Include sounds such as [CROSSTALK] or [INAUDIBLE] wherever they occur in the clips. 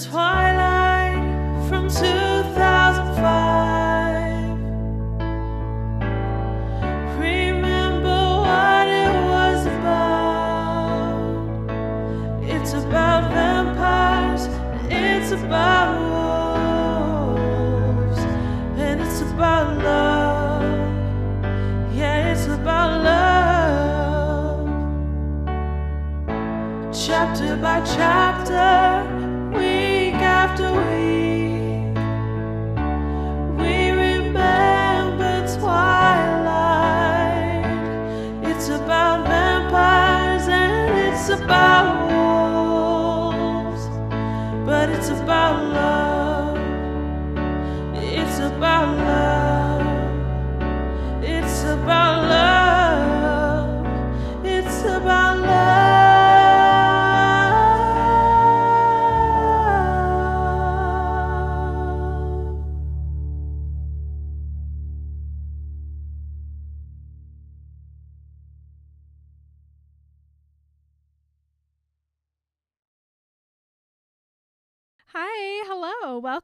Twilight about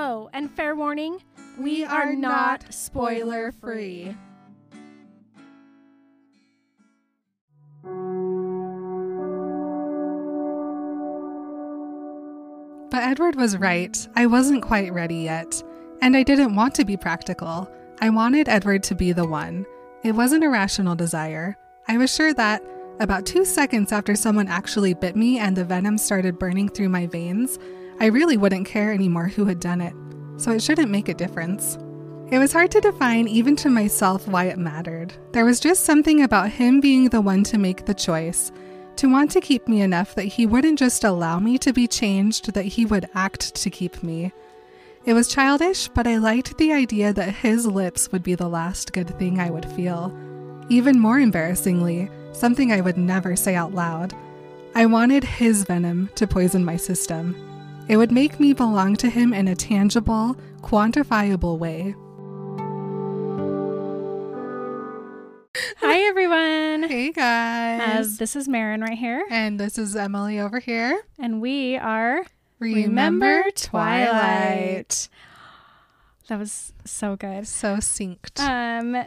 Oh, and fair warning, we, are, not spoiler free. But Edward was right. I wasn't quite ready yet. And I didn't want to be practical. I wanted Edward to be the one. It wasn't a rational desire. I was sure that, about two seconds after someone actually bit me and the venom started burning through my veins, I really wouldn't care anymore who had done it. So it shouldn't make a difference. It was hard to define, even to myself, why it mattered. There was just something about him being the one to make the choice, to want to keep me enough that he wouldn't just allow me to be changed, that he would act to keep me. It was childish, but I liked the idea that his lips would be the last good thing I would feel. Even more embarrassingly, something I would never say out loud. I wanted his venom to poison my system. It would make me belong to him in a tangible, quantifiable way. Hi, everyone. Hey guys. Uh, this is Marin right here, and this is Emily over here. and we are Remember Twilight. That was so good. So synced. Um,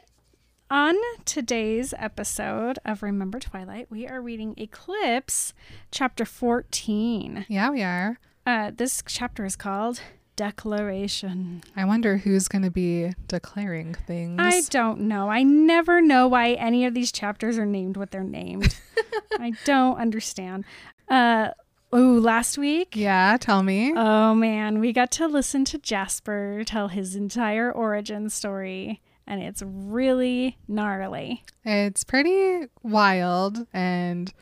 on today's episode of Remember Twilight, we are reading Eclipse, chapter 14. yeah, we are. Uh, this chapter is called Declaration. I wonder who's going to be declaring things. I don't know. I never know why any of these chapters are named what they're named. [LAUGHS] I don't understand. Uh, oh, last week. yeah, tell me. Oh man, we got to listen to Jasper tell his entire origin story, and it's really gnarly. It's pretty wild and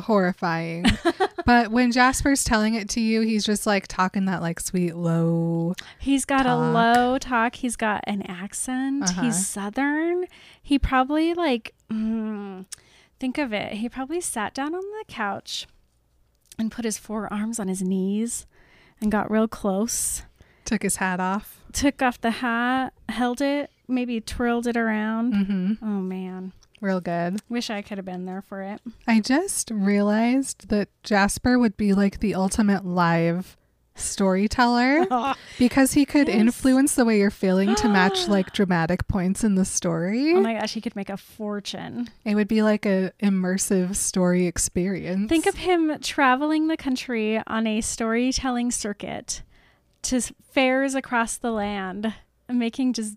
horrifying. [LAUGHS] but when Jasper's telling it to you, he's just like talking that like sweet low. He's got a low talk. He's got an accent. Uh-huh. He's southern. He probably like mm, think of it. He probably sat down on the couch and put his forearms on his knees and got real close. Took his hat off. Took off the hat, held it, maybe twirled it around. Mm-hmm. Oh man, Real good. wish I could have been there for it. I just realized that Jasper would be like the ultimate live storyteller [LAUGHS] [LAUGHS] because he could Yes. influence the way you're feeling to match [GASPS] like dramatic points in the story. Oh my gosh, he could make a fortune. it would be like a immersive story experience. Think of him traveling the country on a storytelling circuit to fairs across the land, making just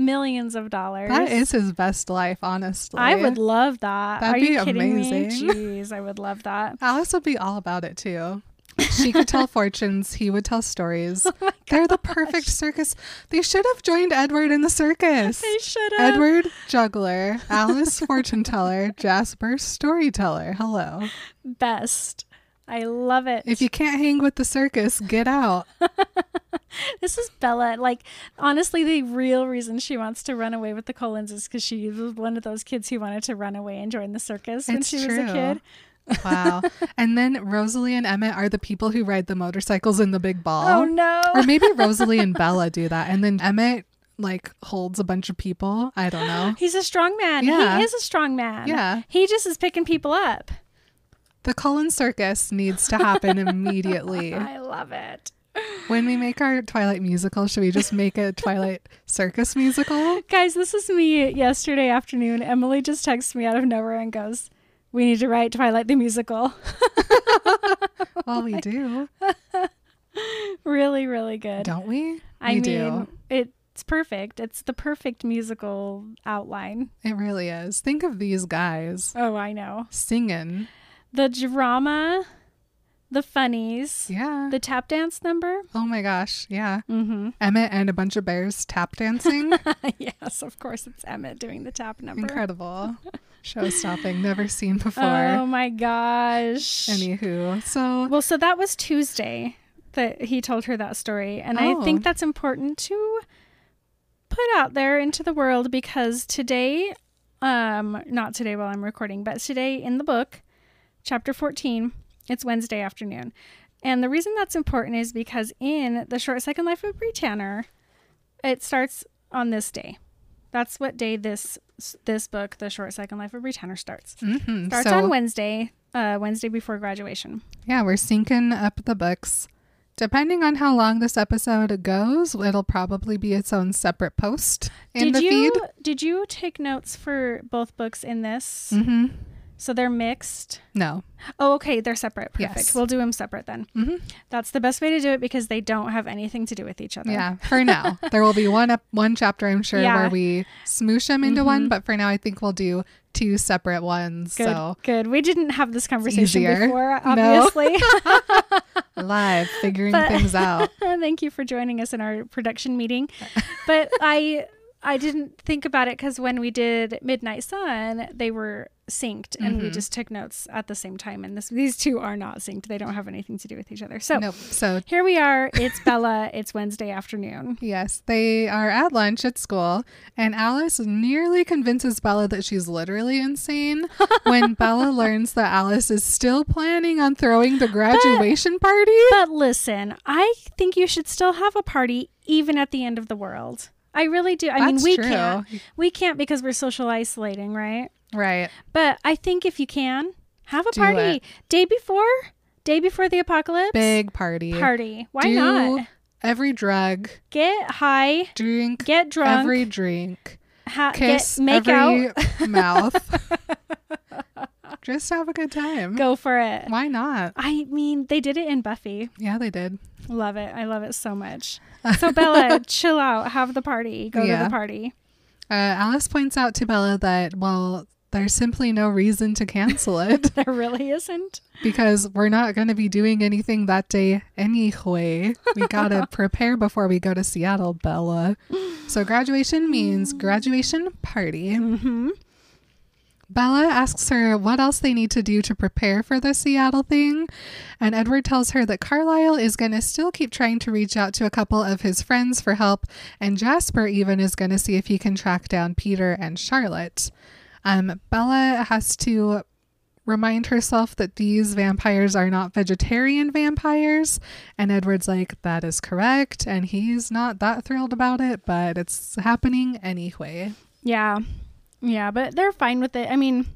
millions of dollars. that is his best life, honestly. I would love that. That'd Are you be kidding me? amazing. [LAUGHS] Jeez, I would love that. Alice would be all about it too. [LAUGHS] She could tell fortunes. He would tell stories. [LAUGHS] Oh They're the perfect circus. They should have joined Edward in the circus. They should have. Edward juggler, Alice fortune teller, Jasper storyteller. Hello. best. I love it. If you can't hang with the circus, get out. [LAUGHS] this is Bella. Like, honestly, the real reason she wants to run away with the Cullens is because she was one of those kids who wanted to run away and join the circus when It's she was true. a kid. [LAUGHS] Wow. and then Rosalie and Emmett are the people who ride the motorcycles in the big ball. Oh, no. Or maybe [LAUGHS] Rosalie and Bella do that. And then Emmett like holds a bunch of people. I don't know. He's a strong man. Yeah. He is a strong man. Yeah. He just is picking people up. The Cullen Circus needs to happen immediately. [LAUGHS] I love it. When we make our Twilight musical, should we just make a Twilight Circus musical? Guys, this is me yesterday afternoon. Emily just texts me out of nowhere and goes, We need to write Twilight the musical. [LAUGHS] Well, we do, [LAUGHS] really, really good. don't we? I mean, do. it's perfect. It's the perfect musical outline. It really is. Think of these guys Oh, I know. singing. The drama, the funnies, Yeah. the tap dance number. oh my gosh. Yeah. Mm-hmm. Emmett and a bunch of bears tap dancing. [LAUGHS] yes, of course, it's Emmett doing the tap number. Incredible. [LAUGHS] Show stopping. Never seen before. Oh my gosh. Anywho, so Well, so that was Tuesday that he told her that story. And I Oh. think that's important to put out there into the world because today, um, not today while I'm recording, but today in the book, chapter 14, it's Wednesday afternoon. And the reason that's important is because in The Short Second Life of Bree Tanner, it starts on this day. That's what day this this book, The Short Second Life of Bree Tanner, starts. mhm. Starts so on Wednesday, uh, Wednesday before graduation. yeah, we're syncing up the books. Depending on how long this episode goes, it'll probably be its own separate post in did the you feed. did you take notes for both books in this? Mm-hmm. So they're mixed. No. Oh, okay, they're separate. Perfect. Yes. We'll do them separate then. Mm-hmm. That's the best way to do it because they don't have anything to do with each other. Yeah, for now. [LAUGHS] there will be one up one chapter, I'm sure, Yeah. where we smoosh them into one, Mhm. but for now, I think we'll do two separate ones. Good. So Good. We didn't have this conversation before, No. obviously. [LAUGHS] [LAUGHS] live, figuring But- things out. Thank you for joining us in our production meeting. But I I didn't think about it because when we did Midnight Sun, they were synced, and we Mhm. just took notes at the same time. And this these two are not synced; they don't have anything to do with each other. So Nope. So here we are. It's Bella. [LAUGHS] it's Wednesday afternoon. Yes, they are at lunch at school, and Alice nearly convinces Bella that she's literally insane [LAUGHS] when Bella learns that Alice is still planning on throwing the graduation party. But listen, I think you should still have a party even at the end of the world. I really do. I mean, we true. can't. We can't because we're social isolating, right? Right. But I think if you can, have a Do party it. day before, day before the apocalypse. Big party. party. Why Do not? Every drug, Get high, drink get drunk, every drink, ha- kiss get, make every out, [LAUGHS] mouth. [LAUGHS] Just have a good time. go for it. Why not? I mean, they did it in Buffy. Yeah, they did. Love it. I love it so much. [LAUGHS] So Bella, chill out, have the party, go to the party. Uh, Alice points out to Bella that, well, there's simply no reason to cancel [LAUGHS] it. There really isn't. because we're not going to be doing anything that day anyway. We got to [LAUGHS] prepare before we go to Seattle, Bella. So graduation means graduation party. Mm-hmm. Bella asks her what else they need to do to prepare for the Seattle thing, and Edward tells her that Carlisle is going to still keep trying to reach out to a couple of his friends for help, and Jasper even is going to see if he can track down Peter and Charlotte. Um, Bella has to remind herself that these vampires are not vegetarian vampires, and Edward's like, that is correct, and he's not that thrilled about it, but it's happening anyway. Yeah. Yeah, but they're fine with it. I mean,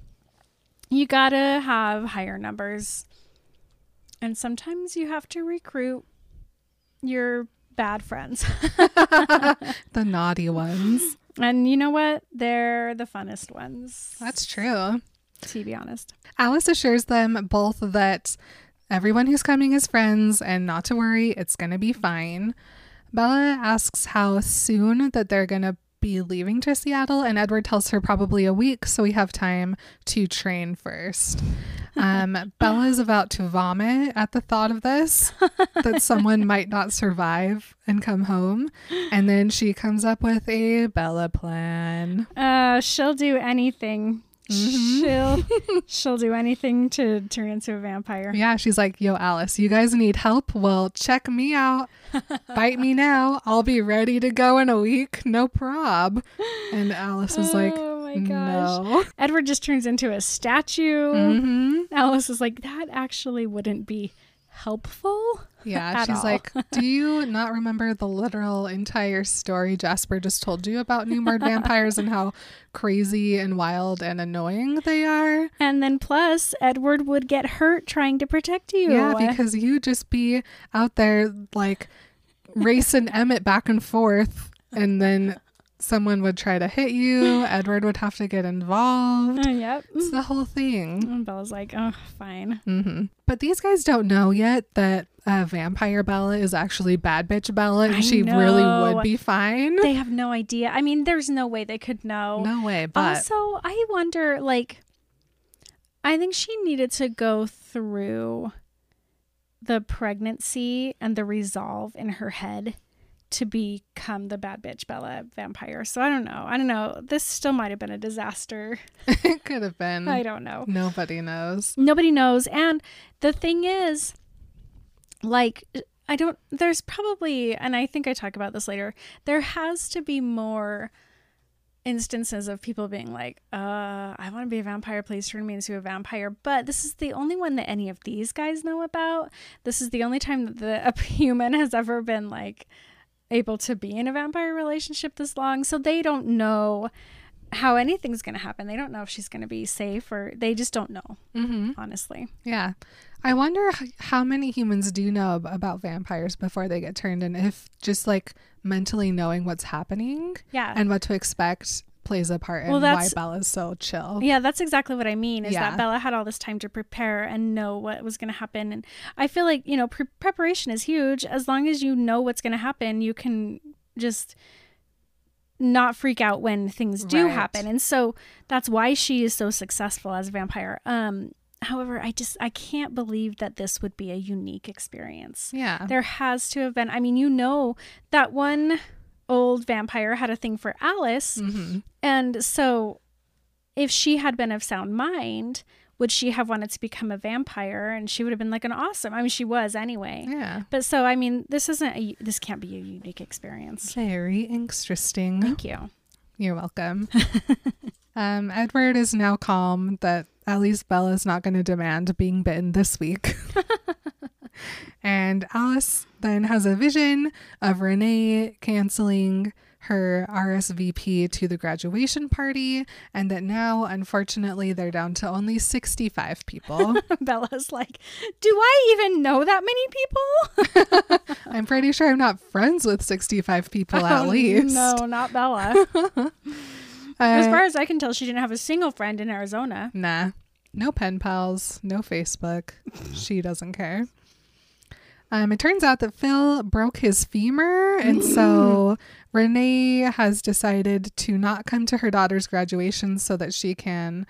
you gotta have higher numbers. And sometimes you have to recruit your bad friends. [LAUGHS] the naughty ones. And you know what? They're the funnest ones. That's true. to be honest. Alice assures them both that everyone who's coming is friends and not to worry, it's going to be fine. Bella asks how soon that they're going to be leaving to Seattle, and Edward tells her probably a week, so we have time to train first. Um, [LAUGHS] Bella is about to vomit at the thought of this, that someone [LAUGHS] might not survive and come home. And then she comes up with a Bella plan. Uh, she'll do anything she'll [LAUGHS] she'll do anything to turn into a vampire. Yeah, she's like, Yo, Alice, you guys need help? Well, check me out. Bite me now. I'll be ready to go in a week. No prob. And Alice is like, oh my gosh. No. Edward just turns into a statue. hmm Alice is like, that actually wouldn't be helpful. Yeah, she's all. like, Do [LAUGHS] you not remember the literal entire story Jasper just told you about newborn vampires and how crazy and wild and annoying they are? And then plus, Edward would get hurt trying to protect you. Yeah, because you just be out there like racing Emmett back and forth, and then someone would try to hit you. [LAUGHS] Edward would have to get involved. Uh, yep. It's the whole thing. And Bella's like, oh, fine. hmm But these guys don't know yet that uh, vampire Bella is actually bad bitch Bella, and I she really would be fine. They have no idea. I mean, there's no way they could know. no way, but Also, I wonder, like, I think she needed to go through the pregnancy and the resolve in her head to become the bad bitch Bella vampire. So I don't know. I don't know. This still might have been a disaster. [LAUGHS] it could have been. I don't know. Nobody knows. Nobody knows. And the thing is, like, I don't, there's probably, and I think I talk about this later, there has to be more instances of people being like, uh, I want to be a vampire, please turn me into a vampire. But this is the only one that any of these guys know about. This is the only time that the, a [LAUGHS] human has ever been like able to be in a vampire relationship this long. So they don't know how anything's going to happen. They don't know if she's going to be safe or they just don't know, hmm honestly. Yeah. I wonder how many humans do know about vampires before they get turned, and if just like mentally knowing what's happening Yeah. and what to expect plays a part in Well, why that's- Bella's so chill. Yeah, that's exactly what I mean. Is Yeah. that Bella had all this time to prepare and know what was going to happen, and I feel like you know pre- preparation is huge. As long as you know what's going to happen, you can just not freak out when things do Right. happen, and so that's why she is so successful as a vampire. Um, however, I just I can't believe that this would be a unique experience. Yeah. There has to have been. I mean, you know that one old vampire had a thing for Alice. hmm And so, if she had been of sound mind, would she have wanted to become a vampire? And she would have been like an awesome. I mean, she was anyway. Yeah. But so, I mean, this isn't a. This can't be a unique experience. Very interesting. Thank you. You're welcome. [LAUGHS] um, Edward is now calm that at least Bella's not going to demand being bitten this week. [LAUGHS] and Alice then has a vision of Renee canceling her RSVP to the graduation party, and that now, unfortunately, they're down to only 65 people. [LAUGHS] Bella's like, do I even know that many people? [LAUGHS] I'm pretty sure I'm not friends with 65 people at Oh, least. No, not Bella. [LAUGHS] as Uh, far as I can tell, she didn't have a single friend in Arizona. Nah. No pen pals, no Facebook. she doesn't care. Um, it turns out that Phil broke his femur, and so Renee has decided to not come to her daughter's graduation so that she can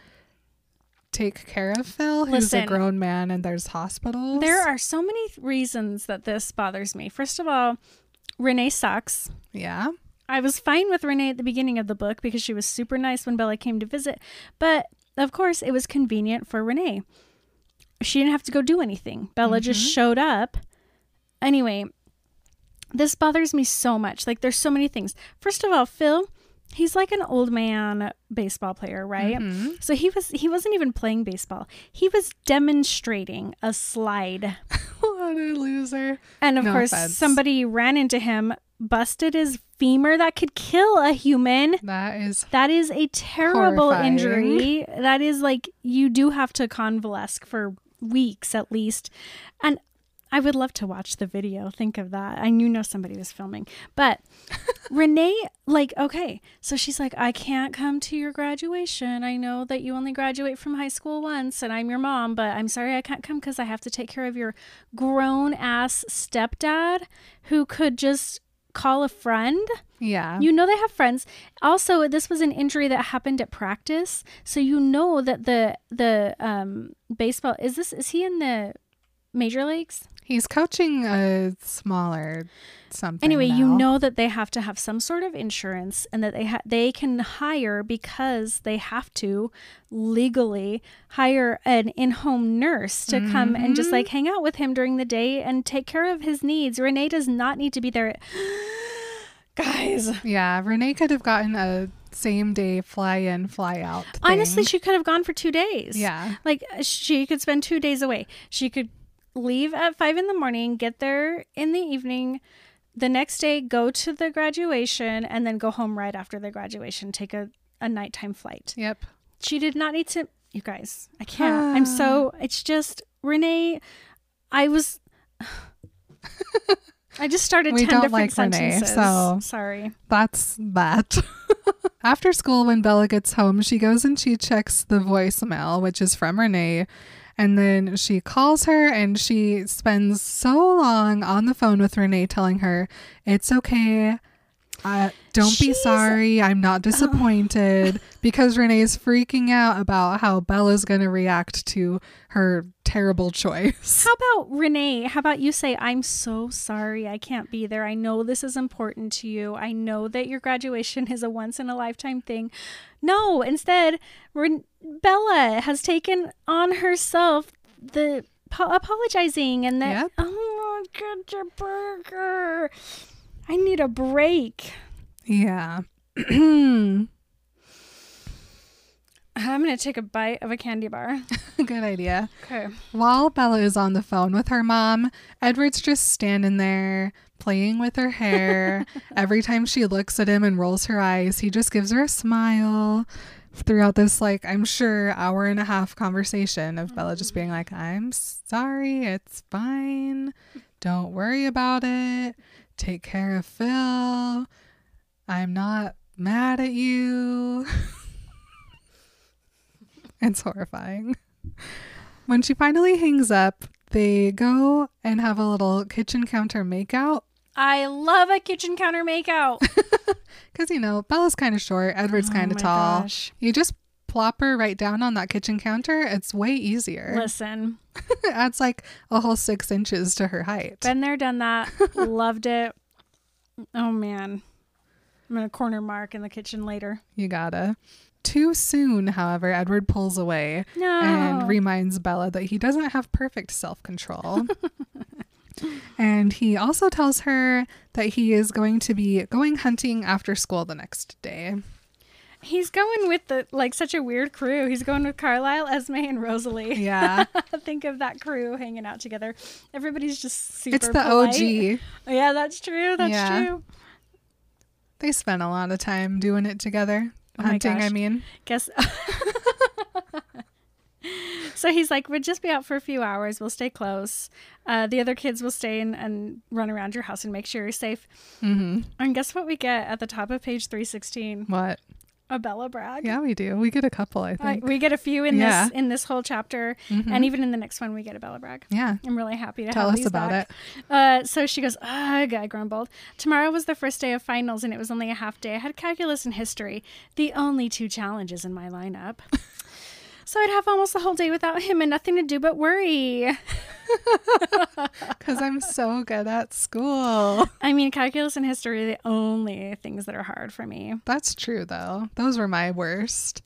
take care of Phil, who's a grown man, and there's hospitals. There are so many reasons that this bothers me. First of all, Renee sucks. yeah, I was fine with Renee at the beginning of the book because she was super nice when Bella came to visit. But of course, it was convenient for Renee. She didn't have to go do anything. Bella just showed up. Anyway, this bothers me so much. Like, there's so many things. First of all, Phil, he's like an old man baseball player, right? Mhm. So he was he wasn't even playing baseball. He was demonstrating a slide. [LAUGHS] what a loser. And of No course, offense. somebody ran into him, busted his femur that could kill a human. That is That is a terrible Horrifying. injury. That is like you do have to convalesce for weeks at least. And I would love to watch the video. Think of that. I knew know somebody was filming. But [LAUGHS] Renee, like, okay, so she's like, I can't come to your graduation. I know that you only graduate from high school once and I'm your mom, but I'm sorry I can't come because I have to take care of your grown ass stepdad who could just call a friend. yeah. You know they have friends. Also, this was an injury that happened at practice, so you know that the the um baseball is this is he in the major leagues. He's coaching a smaller something. Anyway, you know that they have to have some sort of insurance and that they ha- they can hire because they have to legally hire an in-home nurse to come and just Mm-hmm. like hang out with him during the day and take care of his needs. Renee does not need to be there. [GASPS] Guys, Yeah, Renee could have gotten a same day fly in, fly out. honestly, she could have gone for 2 days. yeah. Like she could spend 2 days away. She could leave at 5 in the morning, get there in the evening, the next day go to the graduation and then go home right after the graduation, take a a nighttime flight. Yep. She did not need to. You guys, I can't. [SIGHS] I'm so. It's just Renee. I was. [LAUGHS] I just started We ten don't different like Renee, so- sorry. That's that. [LAUGHS] After school, when Bella gets home, she goes and she checks the voicemail, which is from Renee. And then she calls her and she spends so long on the phone with Renee telling her, It's okay. Uh, don't be sorry. I'm not disappointed. because Renee's freaking out about how Bella's going to react to her terrible choice. How about Renee? How about you say, I'm so sorry I can't be there. I know this is important to you. I know that your graduation is a once in a lifetime thing. No, instead, Ren- Bella has taken on herself the po- apologizing and that, Yep. oh, get your burger. I need a break. Yeah. [CLEARS THROAT] [CLEARS THROAT] I'm going to take a bite of a candy bar. [LAUGHS] Good idea. Okay. While Bella is on the phone with her mom, Edward's just standing there playing with her hair. [LAUGHS] Every time she looks at him and rolls her eyes, he just gives her a smile throughout this, like, I'm sure, hour and a half conversation of Bella just being like, mm-hmm. I'm sorry, it's fine. Don't worry about it. Take care of Phil. I'm not mad at you. [LAUGHS] it's horrifying. When she finally hangs up, they go and have a little kitchen counter makeout. I love a kitchen counter makeout. [LAUGHS] Because, you know, Bella's kind of short, Edward's kind Oh of my tall. gosh. You just plop her right down on that kitchen counter. It's way easier. Listen, [LAUGHS] adds like a whole six inches to her height. been there, done that. [LAUGHS] Loved it. Oh man, I'm gonna corner Mark in the kitchen later. You gotta. Too soon, however, Edward pulls away No. and reminds Bella that he doesn't have perfect self control. [LAUGHS] and he also tells her that he is going to be going hunting after school the next day. He's going with the like such a weird crew. He's going with Carlisle, Esme, and Rosalie. Yeah, [LAUGHS] Think of that crew hanging out together. Everybody's just super. it's the polite. OG. Yeah, that's true. That's Yeah. true. They spent a lot of time doing it together. Oh hunting, I mean. Guess. [LAUGHS] so he's like, we'll just be out for a few hours. We'll stay close. Uh, the other kids will stay and, and run around your house and make sure you're safe. Mm-hmm. And guess what we get at the top of page 316? What? A Bella brag. Yeah, we do. We get a couple, I Uh, think. we get a few in Yeah. this in this whole chapter, Mhm. and even in the next one, we get a Bella brag. yeah. I'm really happy to Tell us about back. Uh, so she goes, ugh, I grumbled. Tomorrow was the first day of finals, and it was only a half day. I had calculus and history, the only two challenges in my lineup. [LAUGHS] so I'd have almost the whole day without him and nothing to do but worry. [LAUGHS] Because I'm so good at school. I mean, calculus and history are the only things that are hard for me. That's true, though. Those were my worst.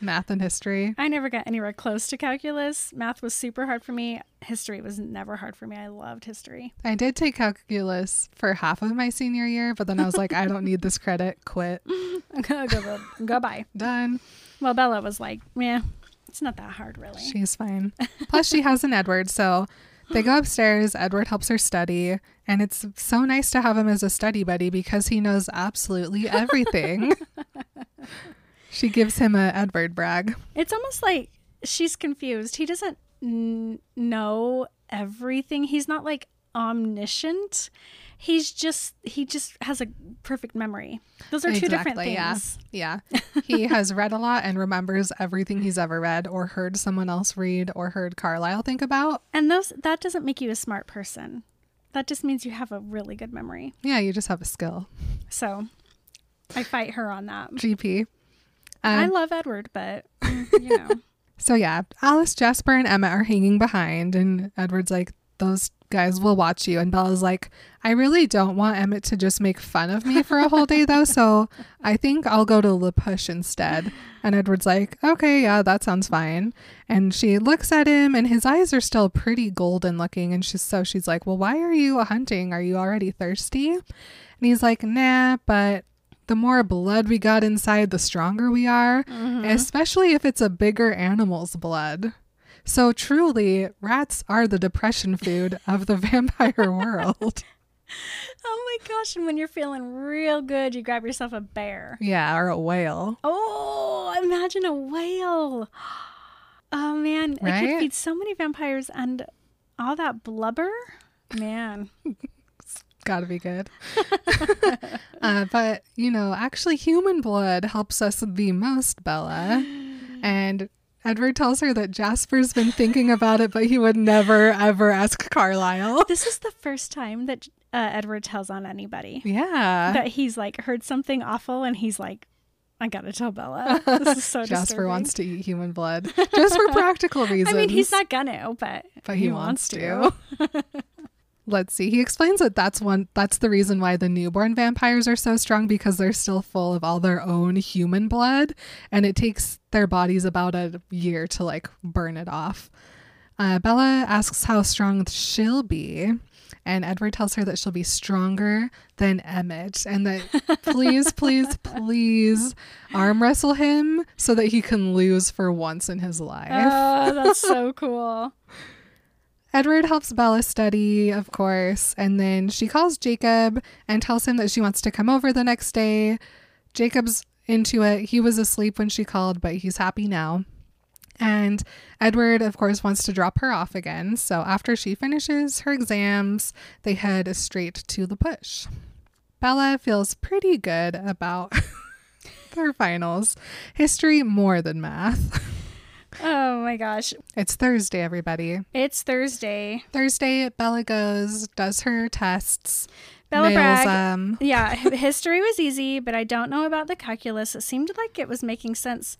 Math and history. [LAUGHS] I never got anywhere close to calculus. Math was super hard for me. History was never hard for me. I loved history. I did take calculus for half of my senior year, but then I was like, I don't need this credit. Quit. [LAUGHS] go, go, go bye. Done. Well, Bella was like, yeah, it's not that hard, really. She's fine. Plus, she has an [LAUGHS] Edward, so they go upstairs. Edward helps her study, and it's so nice to have him as a study buddy because he knows absolutely everything. [LAUGHS] she gives him a Edward brag. It's almost like she's confused. He doesn't n- know everything. He's not like omniscient. He's just he just has a perfect memory. Those are two different Exactly, yeah. things. Yeah. He has read a lot and remembers everything he's ever read or heard someone else read or heard Carlisle think about. And those that doesn't make you a smart person. That just means you have a really good memory. Yeah, you just have a skill. So I fight her on that. GP. I Um, love Edward, but you [LAUGHS] know. so yeah, Alice, Jasper, and Emmett are hanging behind, and Edward's like, those guys will watch you. And Bella's like, I really don't want Emmett to just make fun of me for a whole day, though. So I think I'll go to La Push instead. And Edward's like, okay, yeah, that sounds fine. And she looks at him, and his eyes are still pretty golden looking. And she's so she's like, well, why are you hunting? Are you already thirsty? And he's like, nah, but the more blood we got inside, the stronger we are, mm-hmm. especially if it's a bigger animal's blood. So truly, rats are the depression food of the [LAUGHS] vampire world. [LAUGHS] Oh my gosh! And when you're feeling real good, you grab yourself a bear. yeah, or a whale. Oh, imagine a whale. [GASPS] Oh man, it Right? could feed so many vampires and all that blubber. Man, [LAUGHS] Gotta be good. uh, but, you know, actually, human blood helps us the most, Bella. [GASPS] And Edward tells her that Jasper's been thinking about it, but he would never, ever ask Carlisle. this is the first time that uh, Edward tells on anybody Yeah. that he's like heard something awful and he's like, I gotta tell Bella. This is so [LAUGHS] Jasper disturbing." wants to eat human blood just for practical reasons. [LAUGHS] I mean, he's not gonna, but but he, wants, to. [LAUGHS] Let's see. He explains that that's one that's the reason why the newborn vampires are so strong because they're still full of all their own human blood and it takes their bodies about a year to like burn it off. Uh, Bella asks how strong she'll be, and Edward tells her that she'll be stronger than Emmett, and that [LAUGHS] please, please, please arm wrestle him so that he can lose for once in his life. Oh, that's so cool. Edward helps Bella study, of course, and then she calls Jacob and tells him that she wants to come over the next day. Jacob's into it. He was asleep when she called, but he's happy now. And Edward, of course, wants to drop her off again. So after she finishes her exams, they head straight to La Push. Bella feels pretty good about [LAUGHS] her finals. History more than math. [LAUGHS] Oh my gosh. It's Thursday, everybody. It's Thursday. Thursday, Bella goes, does her tests, Bella nails brag. them. Yeah, [LAUGHS] history was easy, but I don't know about the calculus. It seemed like it was making sense.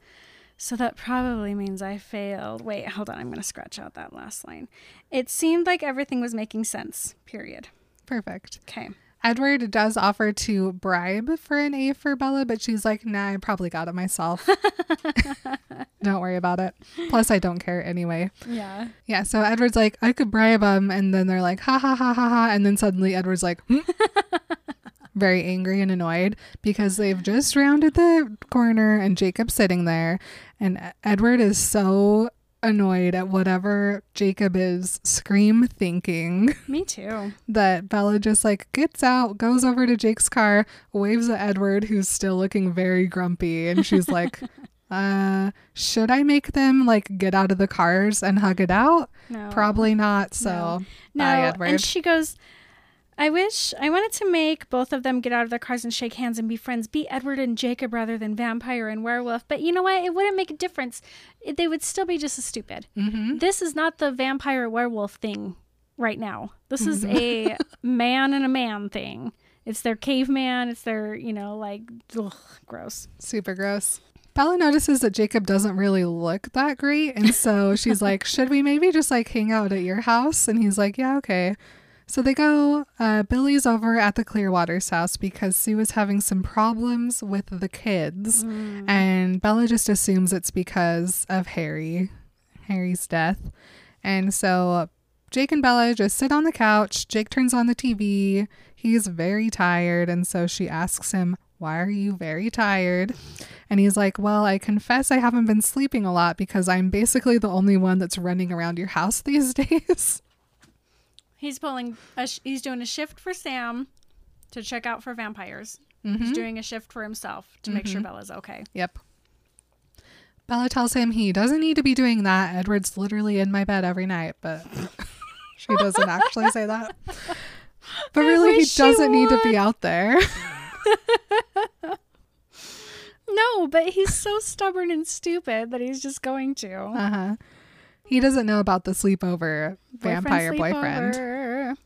So that probably means I failed. Wait, hold on. I'm going to scratch out that last line. It seemed like everything was making sense. Period. Perfect. Okay. Edward does offer to bribe for an A for Bella, but she's like, nah, I probably got it myself. [LAUGHS] don't worry about it. Plus, I don't care anyway. Yeah. Yeah, so Edward's like, I could bribe him. And then they're like, ha ha ha ha ha. And then suddenly Edward's like, hmm? [LAUGHS] very angry and annoyed because they've just rounded the corner and Jacob's sitting there. And Edward is so annoyed at whatever Jacob is scream thinking Me too. that Bella just like gets out, goes over to Jake's car, waves at Edward, who's still looking very grumpy. And she's like, [LAUGHS] uh, should I make them like get out of the cars and hug it out? No. Probably not. So, No. bye, Edward. And she goes, I wish I wanted to make both of them get out of their cars and shake hands and be friends. Be Edward and Jacob rather than vampire and werewolf. But you know what? It wouldn't make a difference. It- they would still be just as stupid. Mhm. This is not the vampire werewolf thing right now. This is Mm-hmm. a man and a man thing. It's their caveman. It's their, you know, like, ugh, gross. super gross. Bella notices that Jacob doesn't really look that great. And so she's [LAUGHS] like, Should we maybe just like hang out at your house? And he's like, Yeah, okay. So they go. Uh, Billy's over at the Clearwater's house because Sue is having some problems with the kids. And Bella just assumes it's because of Harry, Harry's death. And so Jake and Bella just sit on the couch. Jake turns on the TV. He's very tired. And so she asks him, Why are you very tired? And he's like, Well, I confess I haven't been sleeping a lot because I'm basically the only one that's running around your house [LAUGHS] these days. He's pulling, a sh- he's doing a shift for Sam to check out for vampires. Mm-hmm. He's doing a shift for himself to make sure Bella's okay. Yep. Bella tells him he doesn't need to be doing that. Edward's literally in my bed every night, but [LAUGHS] she doesn't actually say that. But really, he doesn't need to be out there. [LAUGHS] [LAUGHS] No, but he's so stubborn and stupid that he's just going to. Uh huh. He doesn't know about the sleepover vampire boyfriend.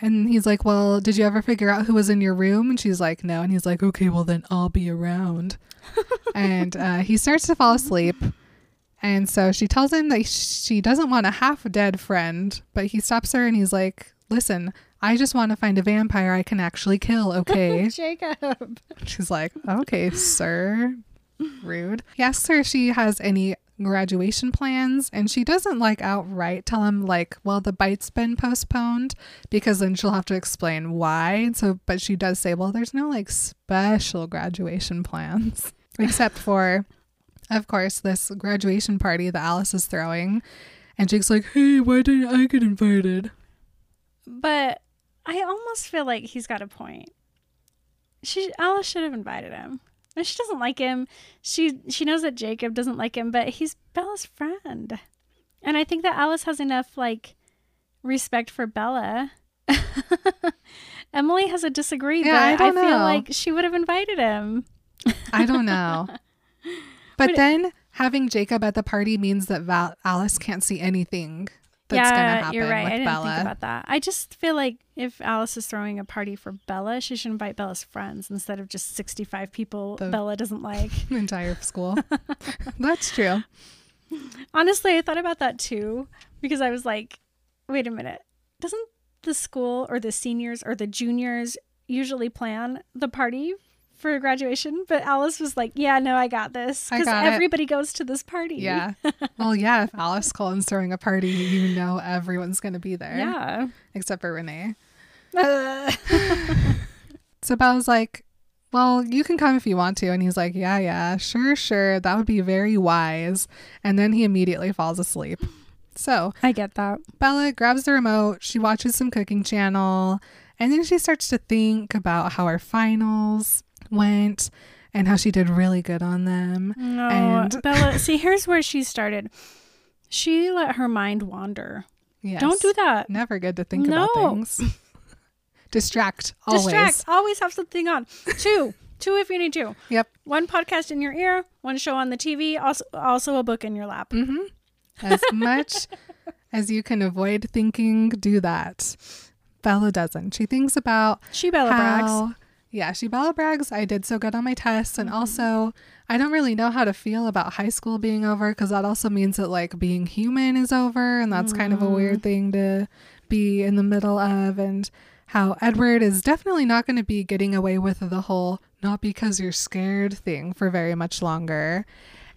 And he's like, Well, did you ever figure out who was in your room? And she's like, No. And he's like, Okay, well, then I'll be around. [LAUGHS] and uh, he starts to fall asleep. And so she tells him that she doesn't want a half dead friend, but he stops her and he's like, Listen, I just want to find a vampire I can actually kill, [LAUGHS] okay? Jacob. She's like, Okay, sir. Rude. He asks her if she has any graduation plans, and she doesn't like outright tell him, like, well, the bite's been postponed because then she'll have to explain why. So, but she does say, well, there's no like special graduation plans [LAUGHS] except for of course, this graduation party that Alice is throwing. And Jake's like, hey, why didn't I get invited? But I almost feel like he's got a point. She Alice should have invited him. And she doesn't like him. She she knows that Jacob doesn't like him, but he's Bella's friend. And I think that Alice has enough like respect for Bella. [LAUGHS] Emily has a disagree, Yeah, I but I, don't feel know. like she would have invited him. I don't know. [LAUGHS] But But- then having Jacob at the party means that Val- Alice can't see anything that's going to happen you're right. with I didn't Bella. think about that. I just feel like if Alice is throwing a party for Bella, she should invite Bella's friends instead of just 65 people The- Bella doesn't [LAUGHS] like. entire school. [LAUGHS] that's true. Honestly, I thought about that too because I was like, wait a minute. Doesn't the school or the seniors or the juniors usually plan the party for graduation? But Alice was like, yeah, no, I got this because got it. everybody goes to this party. Yeah. [LAUGHS] well, yeah, if Alice Cullen's throwing a party, you know everyone's going to be there. Yeah. Except for Renee. [LAUGHS] [LAUGHS] So Bella's like, well, you can come if you want to. And he's like, yeah, yeah, sure, sure. That would be very wise. And then he immediately falls asleep. So I get that. Bella grabs the remote. She watches some cooking channel. And then she starts to think about how her finals went and how she did really good on them. No, And- Bella. [LAUGHS] See, here's where she started. She let her mind wander. Yes. Don't do that. Never good to think about No. things. [LAUGHS] Distract always. Distract. Always have something on. Two. Two if you need to. Yep. One podcast in your ear, one show on the TV, also also a book in your lap. Mm-hmm. As much [LAUGHS] as you can avoid thinking, do that. Bella doesn't. She thinks about She Bella brags. Yeah, she Bella brags. I did so good on my tests, Mm-hmm. and also I don't really know how to feel about high school being over because that also means that like being human is over, and that's kind of a Mm. weird thing to be in the middle of, and how Edward is definitely not going to be getting away with the whole not because you're scared thing for very much longer.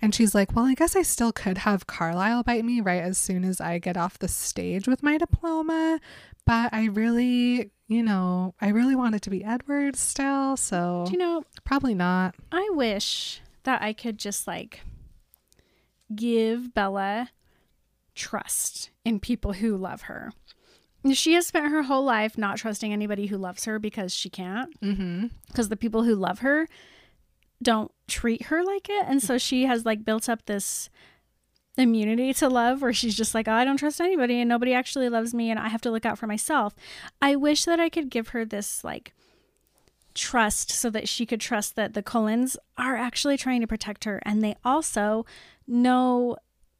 And she's like, Well, I guess I still could have Carlisle bite me right as soon as I get off the stage with my diploma. But I really, you know, I really want it to be Edward still. So Do you know, probably not. I wish that I could just like give Bella trust in people who love her. She has spent her whole life not trusting anybody who loves her because she can't. Mm-hmm. because the people who love her don't treat her like it and mm. so she has like built up this immunity to love where she's just like oh, i don't trust anybody and nobody actually loves me and i have to look out for myself i wish that i could give her this like trust so that she could trust that the Cullens are actually trying to protect her and they also know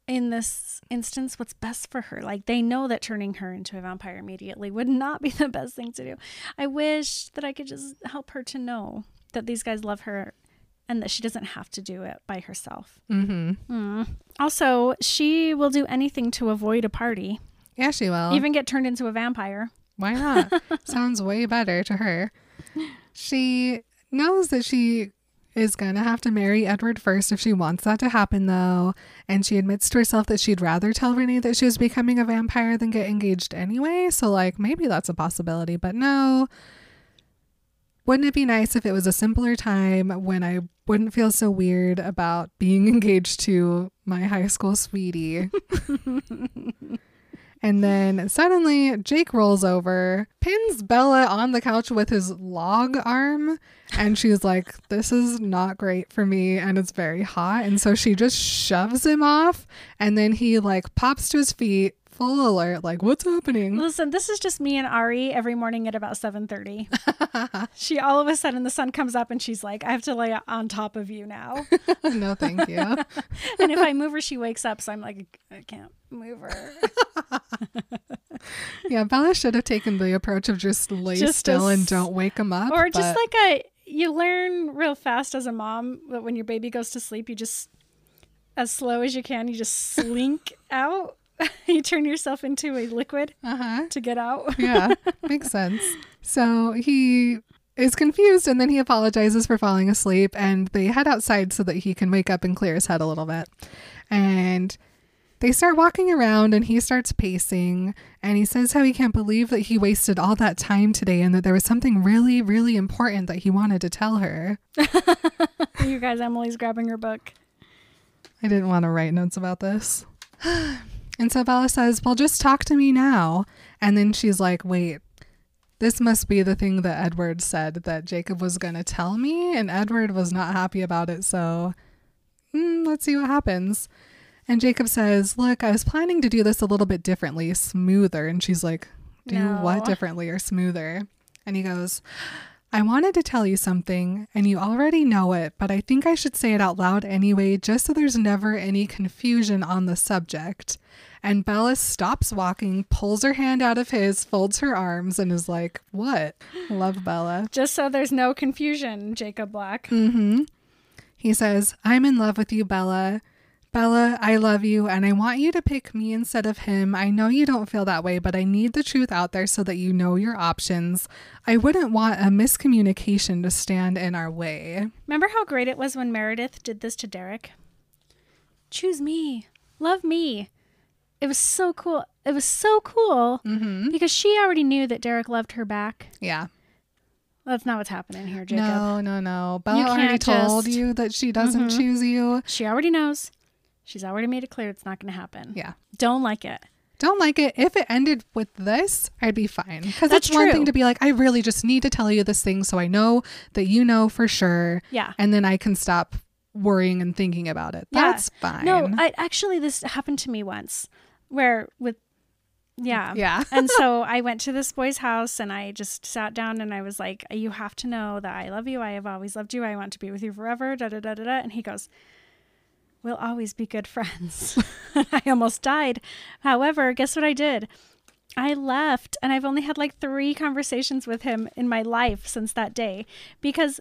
in this instance what's best for her. Like they know that turning her into a vampire immediately would not be [LAUGHS] the best thing to do. I wish that I could just help her to know that these guys love her and that she doesn't have to do it by herself. Mm-hmm. Mm. Also, she will do anything to avoid a party, Yeah, she will. even get turned into a vampire. Why not? [LAUGHS] Sounds way better to her. She knows that she is going to have to marry Edward first if she wants that to happen, though. And she admits to herself that she'd rather tell Renee that she was becoming a vampire than get engaged anyway. So, like, maybe that's a possibility, but no. Wouldn't it be nice if it was a simpler time when I wouldn't feel so weird about being [LAUGHS] engaged to my high school sweetie? [LAUGHS] And then suddenly Jake rolls over, pins Bella on the couch with his log arm, and she's like, This is not great for me, and it's very hot. And so she just shoves him off, and then he like pops to his feet, full alert, like, What's happening? [LAUGHS] Listen, this is just me and Ari every morning at about 7:30. she all of a sudden the sun comes up and she's like, "I have to lay on top of you now." [LAUGHS] no, thank you. [LAUGHS] and if I move her, she wakes up, so I'm like, "I can't move her." Yeah, Bella should have taken the approach of just lay Just still a and don't wake him up. or just like a you learn real fast as a mom that when your baby goes to sleep, you just as slow as you can. You just slink out. [LAUGHS] you turn yourself into a liquid Uh huh. to get out. [LAUGHS] Yeah, makes sense. So he is confused and then he apologizes for falling asleep and they head outside so that he can wake up and clear his head a little bit. And they start walking around and he starts pacing and he says how he can't believe that he wasted all that time today and that there was something really, really important that he wanted to tell her. [LAUGHS] you guys, Emily's grabbing her book. I didn't want to write notes about this. And so Bella says, Well, just talk to me now. And then she's like, Wait, this must be the thing that Edward said that Jacob was going to tell me. And Edward was not happy about it. So mm, let's see what happens. And Jacob says, Look, I was planning to do this a little bit differently, smoother. And she's like, Do No. what differently or smoother? And he goes, I wanted to tell you something, and you already know it, but I think I should say it out loud anyway, just so there's never any confusion on the subject. And Bella stops walking, pulls her hand out of his, folds her arms, and is like, What? Love Bella. Just so there's no confusion, Jacob Black. Mm-hmm. He says, I'm in love with you, Bella. Bella, I love you, and I want you to pick me instead of him. I know you don't feel that way, but I need the truth out there so that you know your options. I wouldn't want a miscommunication to stand in our way. Remember how great it was when Meredith did this to Derek? Choose me. Love me. It was so cool. It was so cool Mm-hmm. because she already knew that Derek loved her back. Yeah. That's not what's happening here, Jacob. No, no, no. Bella already can't told just- you that she doesn't Mhm. choose you. She already knows. She's already made it clear it's not going to happen. Yeah. Don't like it. Don't like it. If it ended with this, I'd be fine. Because That's it's one thing to be like, I really just need to tell you this thing so I know that you know for sure. Yeah. and then I can stop worrying and thinking about it. Yeah. That's fine. No, I actually this happened to me once where with yeah. yeah. [LAUGHS] and so [LAUGHS] I went to this boy's house and I just sat down and I was like, You have to know that I love you. I have always loved you. I want to be with you forever. Da da da da da. And he goes, We'll always be good friends. [LAUGHS] I almost died. However, guess what I did? I left and I've only had like three conversations with him in my life since that day because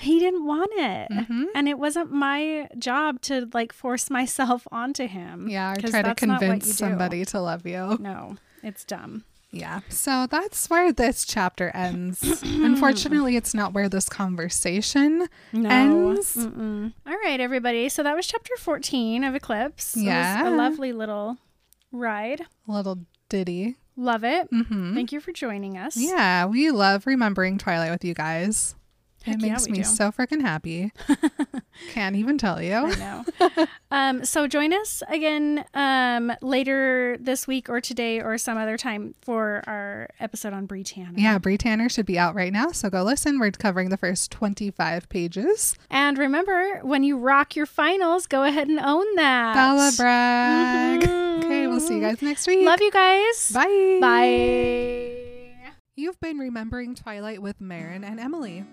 he didn't want it. Mhm. And it wasn't my job to like force myself onto him. Yeah, or try to that's not what convince do. somebody to love you. No, it's dumb. Yeah. So that's where this chapter ends. [CLEARS THROAT] Unfortunately, it's not where this conversation No. ends. Mm-mm. All right, everybody. So that was chapter 14 of Eclipse. Yeah. a lovely little ride. Little ditty. Love it. hmm Thank you for joining us. Yeah, we love remembering Twilight with you guys. Heck it yeah, makes me do. so freaking happy. [LAUGHS] Can't even tell you. I know. um, so join us again um, later this week or today or some other time for our episode on Bree Tanner. Yeah, Bree Tanner should be out right now, so go listen. We're covering the first 25 pages. And remember, when you rock your finals, go ahead and own that. Bella brag. Mhm. Okay, we'll see you guys next week. Love you guys. Bye. Bye. You've been remembering Twilight with Marin and Emily.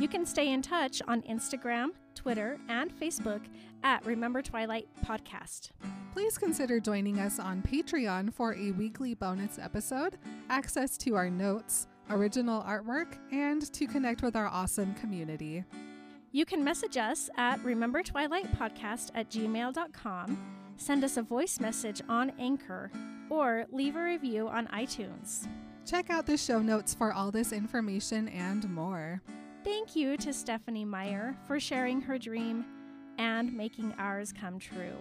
You can stay in touch on Instagram, Twitter, and Facebook at Remember Twilight Podcast. Please consider joining us on Patreon for a weekly bonus episode, access to our notes, original artwork, and to connect with our awesome community. You can message us at Remember Twilight Podcast at gmail.com, send us a voice message on Anchor, or leave a review on iTunes. Check out the show notes for all this information and more. Thank you to Stephenie Meyer for sharing her dream and making ours come true.